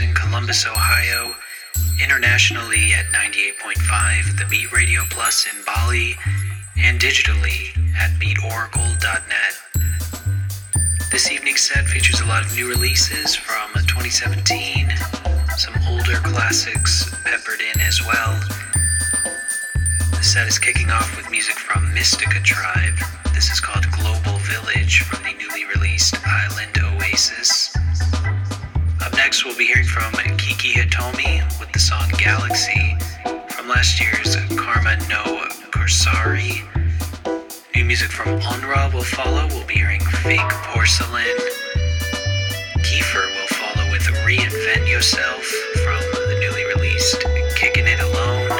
In Columbus, Ohio, internationally at 98.5, the Beat Radio Plus in Bali, and digitally at beatoracle.net. This evening's set features a lot of new releases from 2017, some older classics peppered in as well. The set is kicking off with music from Mystica Tribe. This is called Global Village from the newly released Island Oasis. Next, we'll be hearing from Kiki Hitomi with the song Galaxy from last year's Karma no Kusuri. New music from Onra will follow. We'll be hearing Fake Porcelain. Kiefer will follow with Reinvent Yourself from the newly released Kicking It Alone.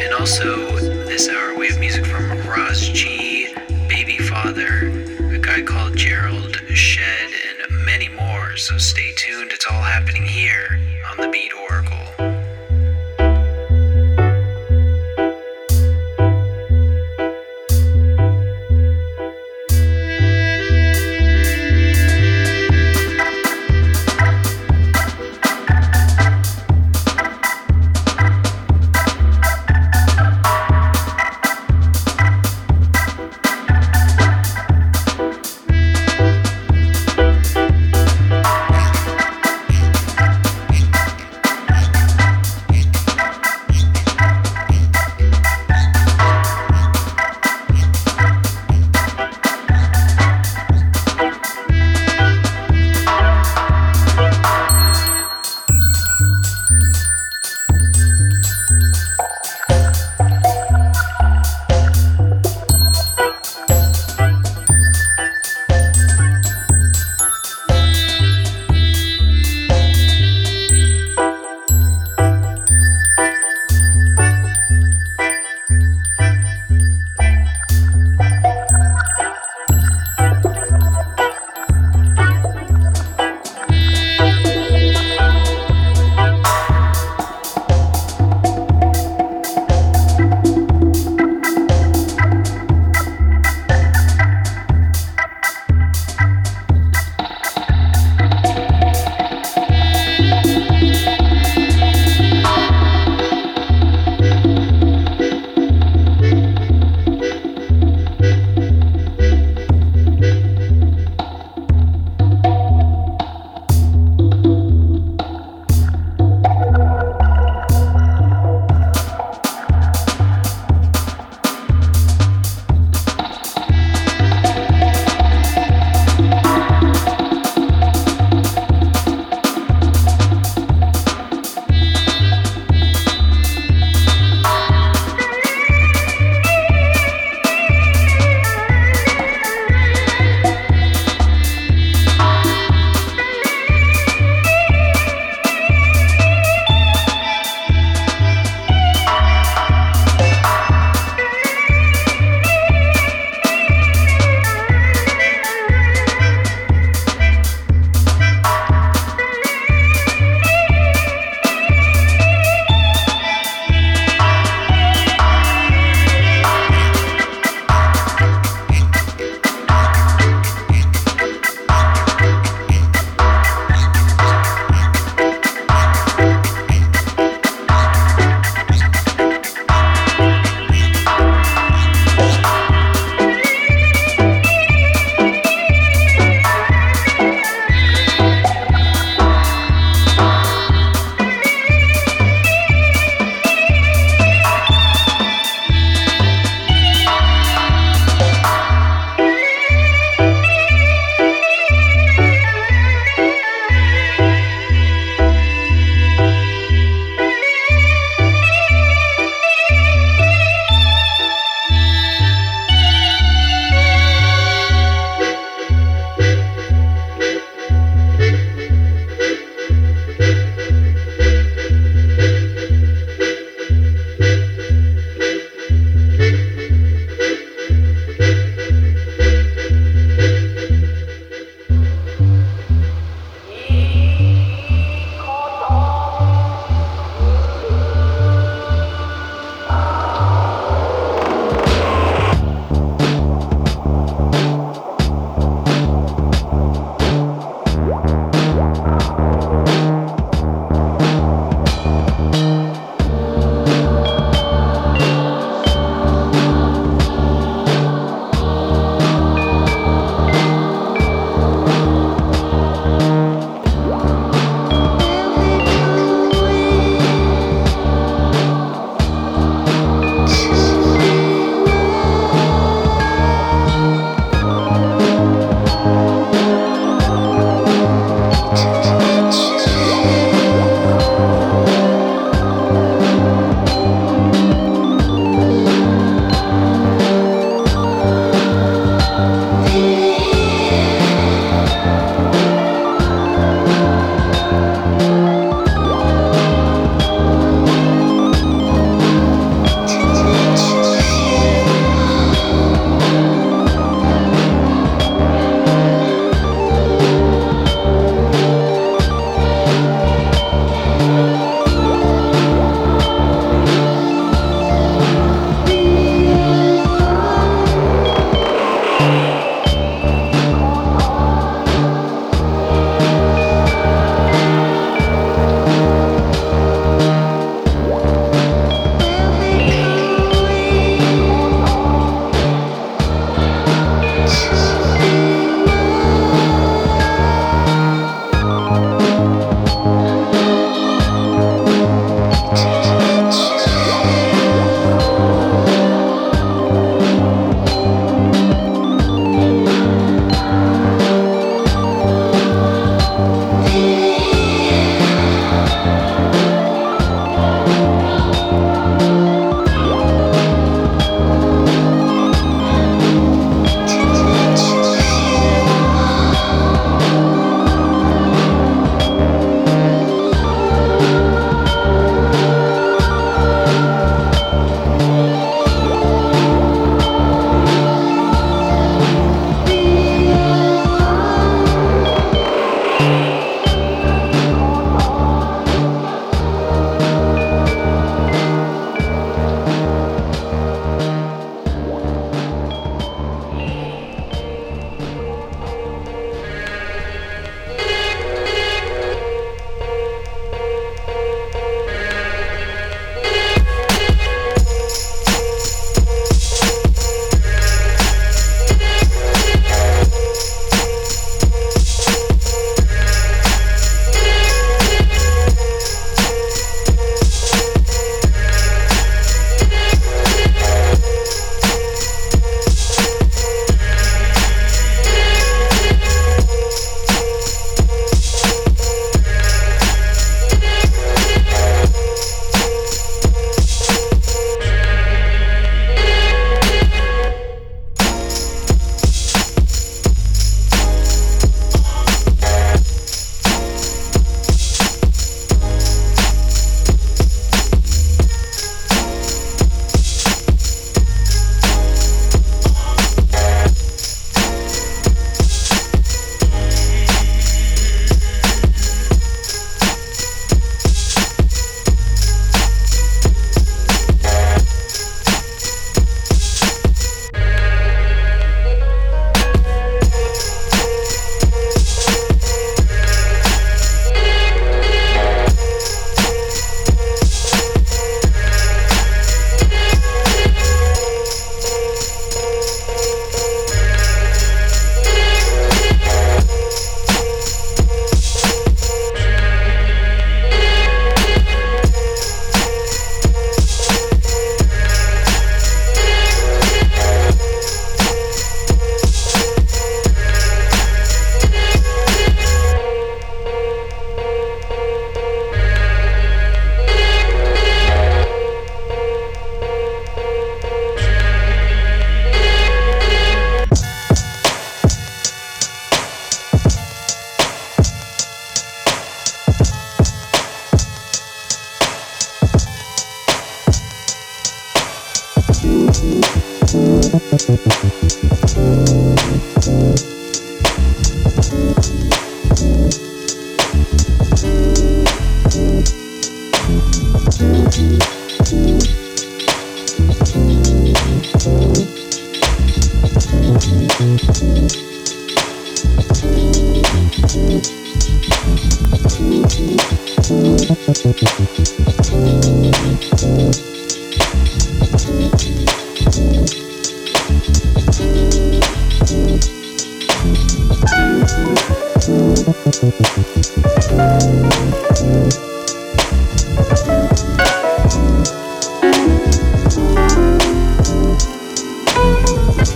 And also, this hour we have music from Ras G, Baby Father, a guy called Gerald Shed. So stay tuned, it's all happening here on the Beat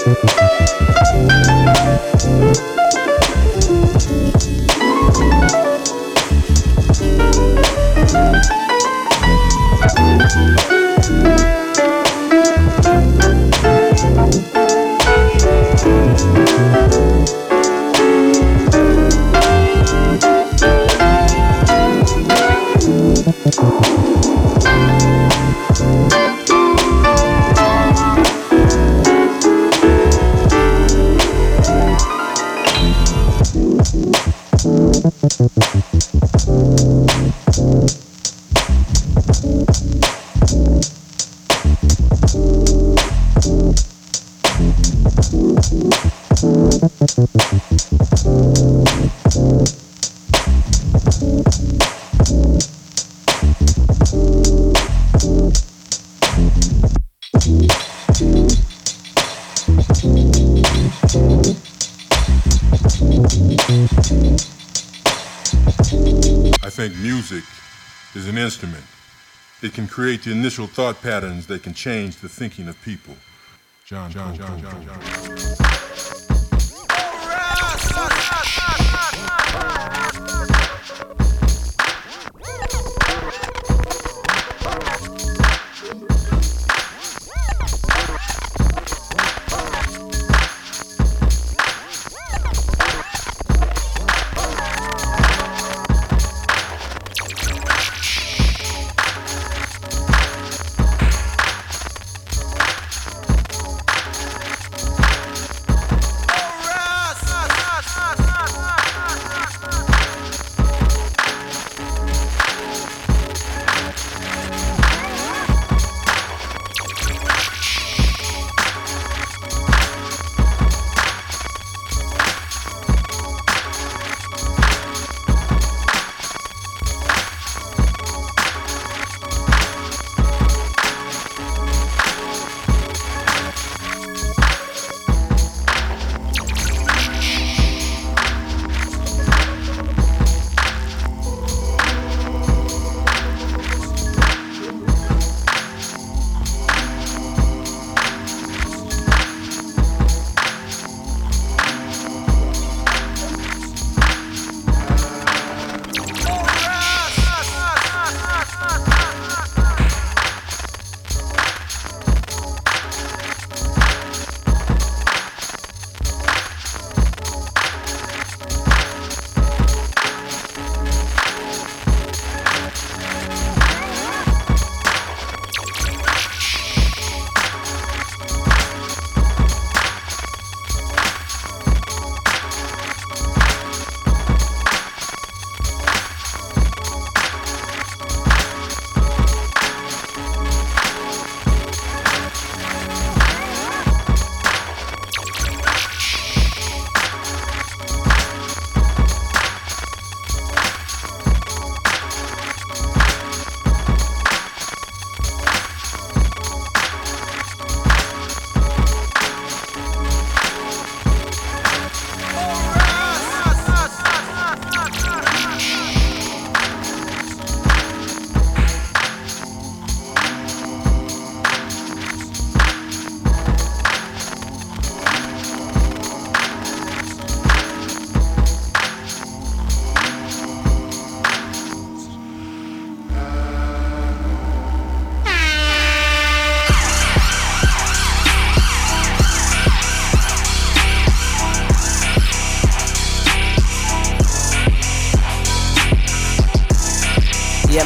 Thank Oracle. create the initial thought patterns that can change the thinking of people. John, John, John, John, John. Yeah,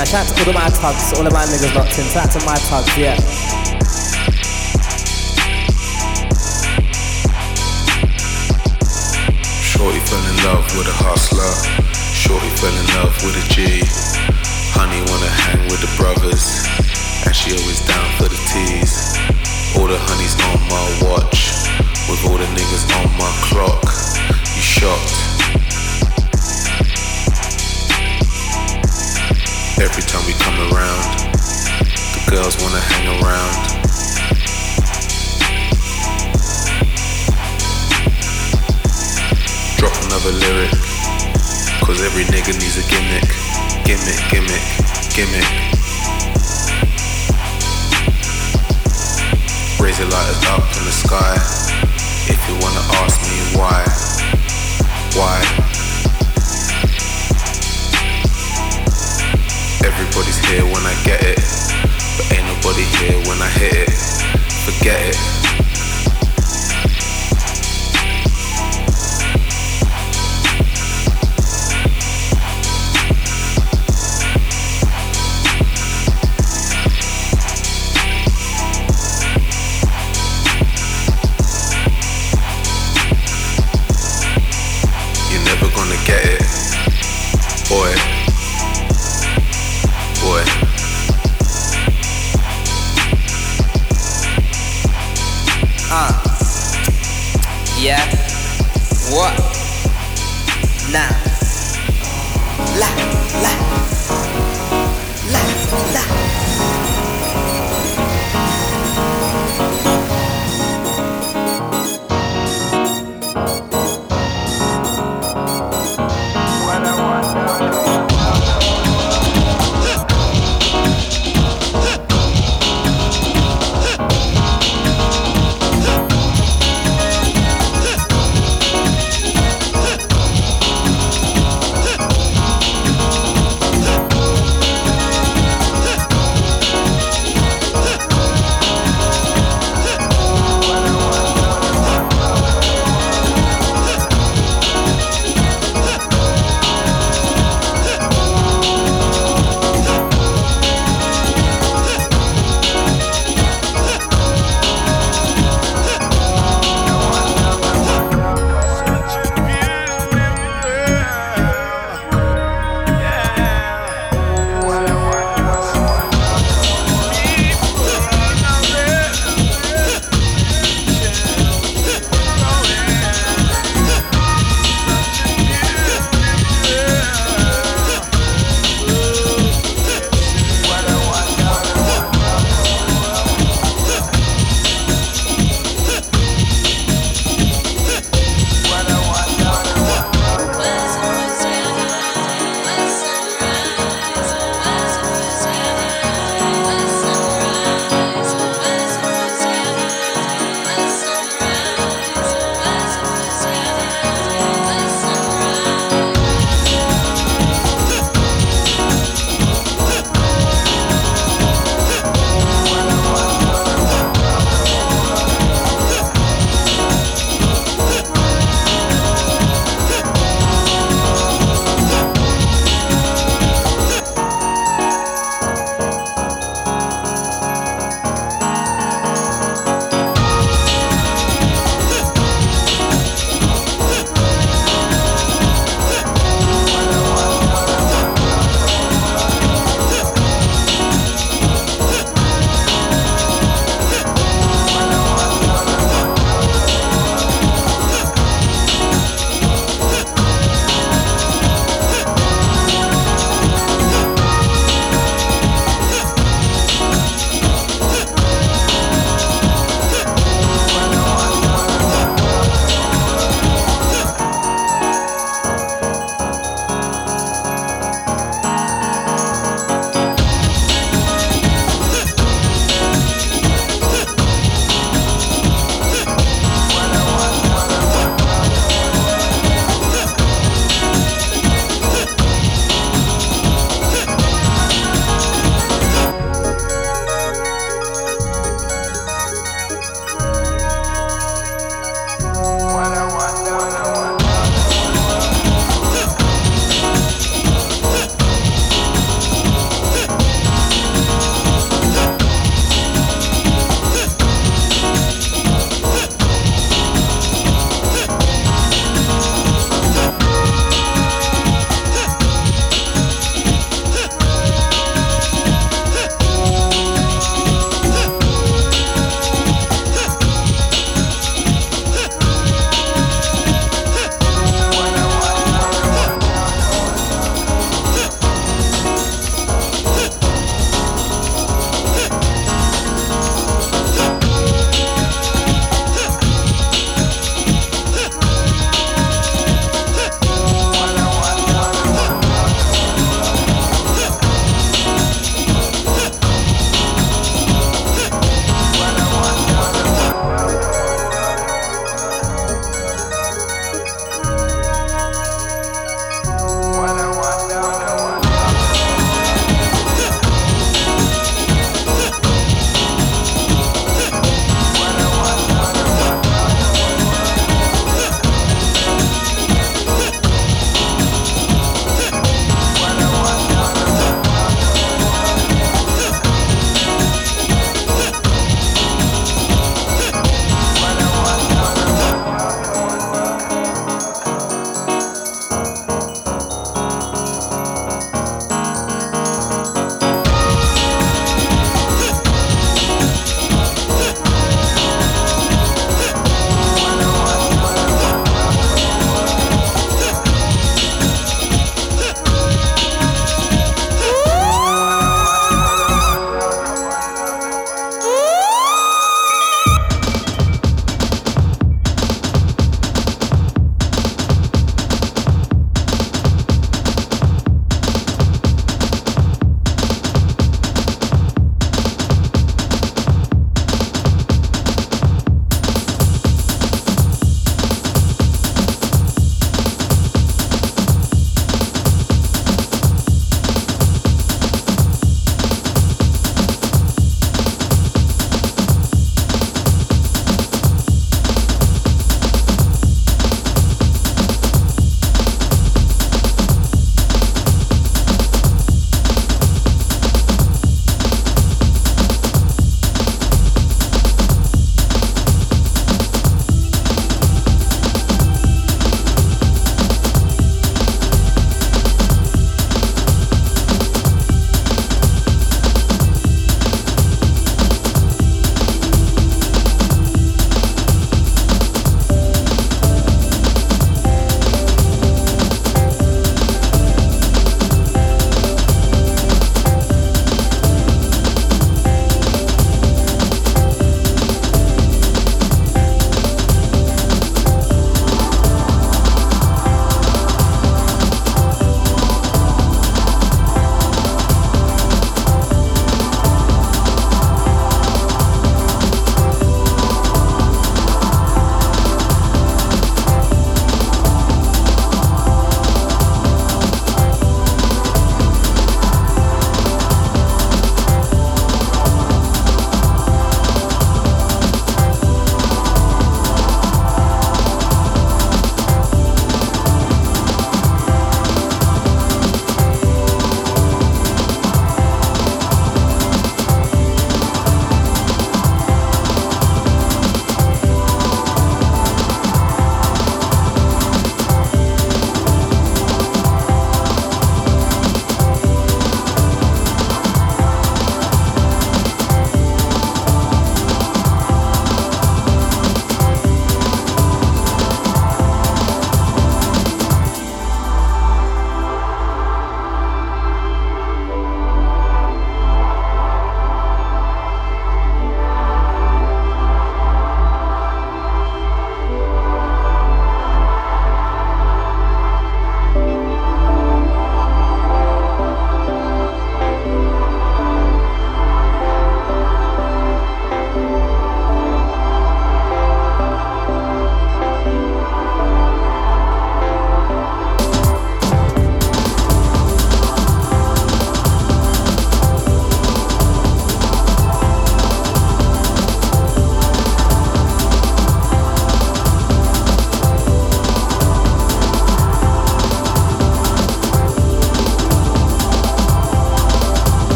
man, shout out to all of my tugs, all of my niggas locked in. Shout out to my tugs, yeah. Shorty fell in love with a hustler. Shorty fell in love with a G. Honey wanna hang with the brothers. And she always down for the tease. All the honeys on my watch. With all the niggas on my clock. You shocked. Every time we come around, the girls wanna hang around. Drop another lyric, cause every nigga needs a gimmick. Gimmick, gimmick, gimmick. Raise your lighters up in the sky. If you wanna ask me why, why? Everybody's here when I get it, but ain't nobody here when I hit it. Forget it.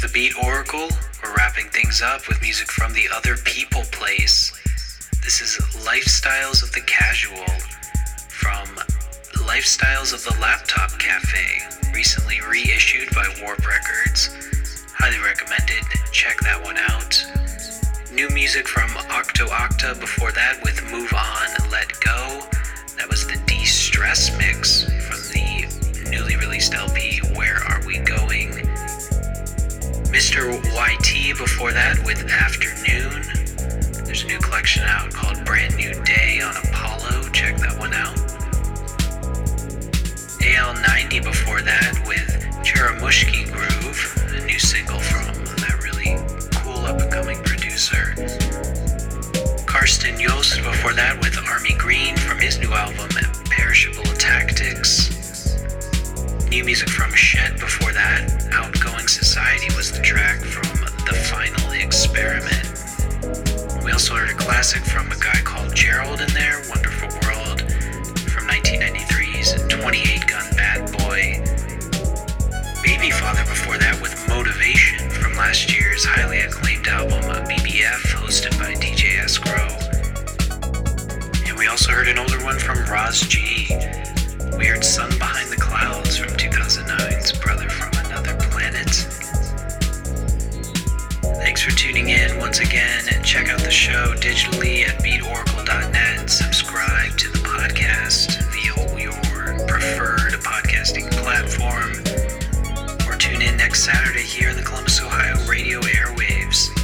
The Beat Oracle. We're wrapping things up with music from the Other People Place. This is Lifestyles of the Casual from Lifestyles of the Laptop Cafe, recently reissued by Warp Records. Highly recommended. Check that one out. New music from Octo Octa before that with Move On, Let Go. That was the De Stress mix from the newly released LP Where Are We Going? Mr. YT before that with Afternoon. There's a new collection out called Brand New Day on Apollo. Check that one out. AL90 before that with Cheramushki Groove, a new single from that really cool up and coming producer. Carsten Jost before that with Army Green from his new album Perishable Tactics. New music from Shed before that. Outgoing Society was the track from The Final Experiment. We also heard a classic from a guy called Gerald in there, Wonderful World, from 1993's 28 Gun Bad Boy. Babyfather before that with Motivation from last year's highly acclaimed album uh, BBF, hosted by DJ Escrow. And we also heard an older one from Ras G. We heard Sun Behind the Clouds from 2009's Brother from Another Planet. Thanks for tuning in once again and check out the show digitally at beatoracle.net and subscribe to the podcast via your preferred podcasting platform. Or tune in next Saturday here in the Columbus, Ohio radio airwaves.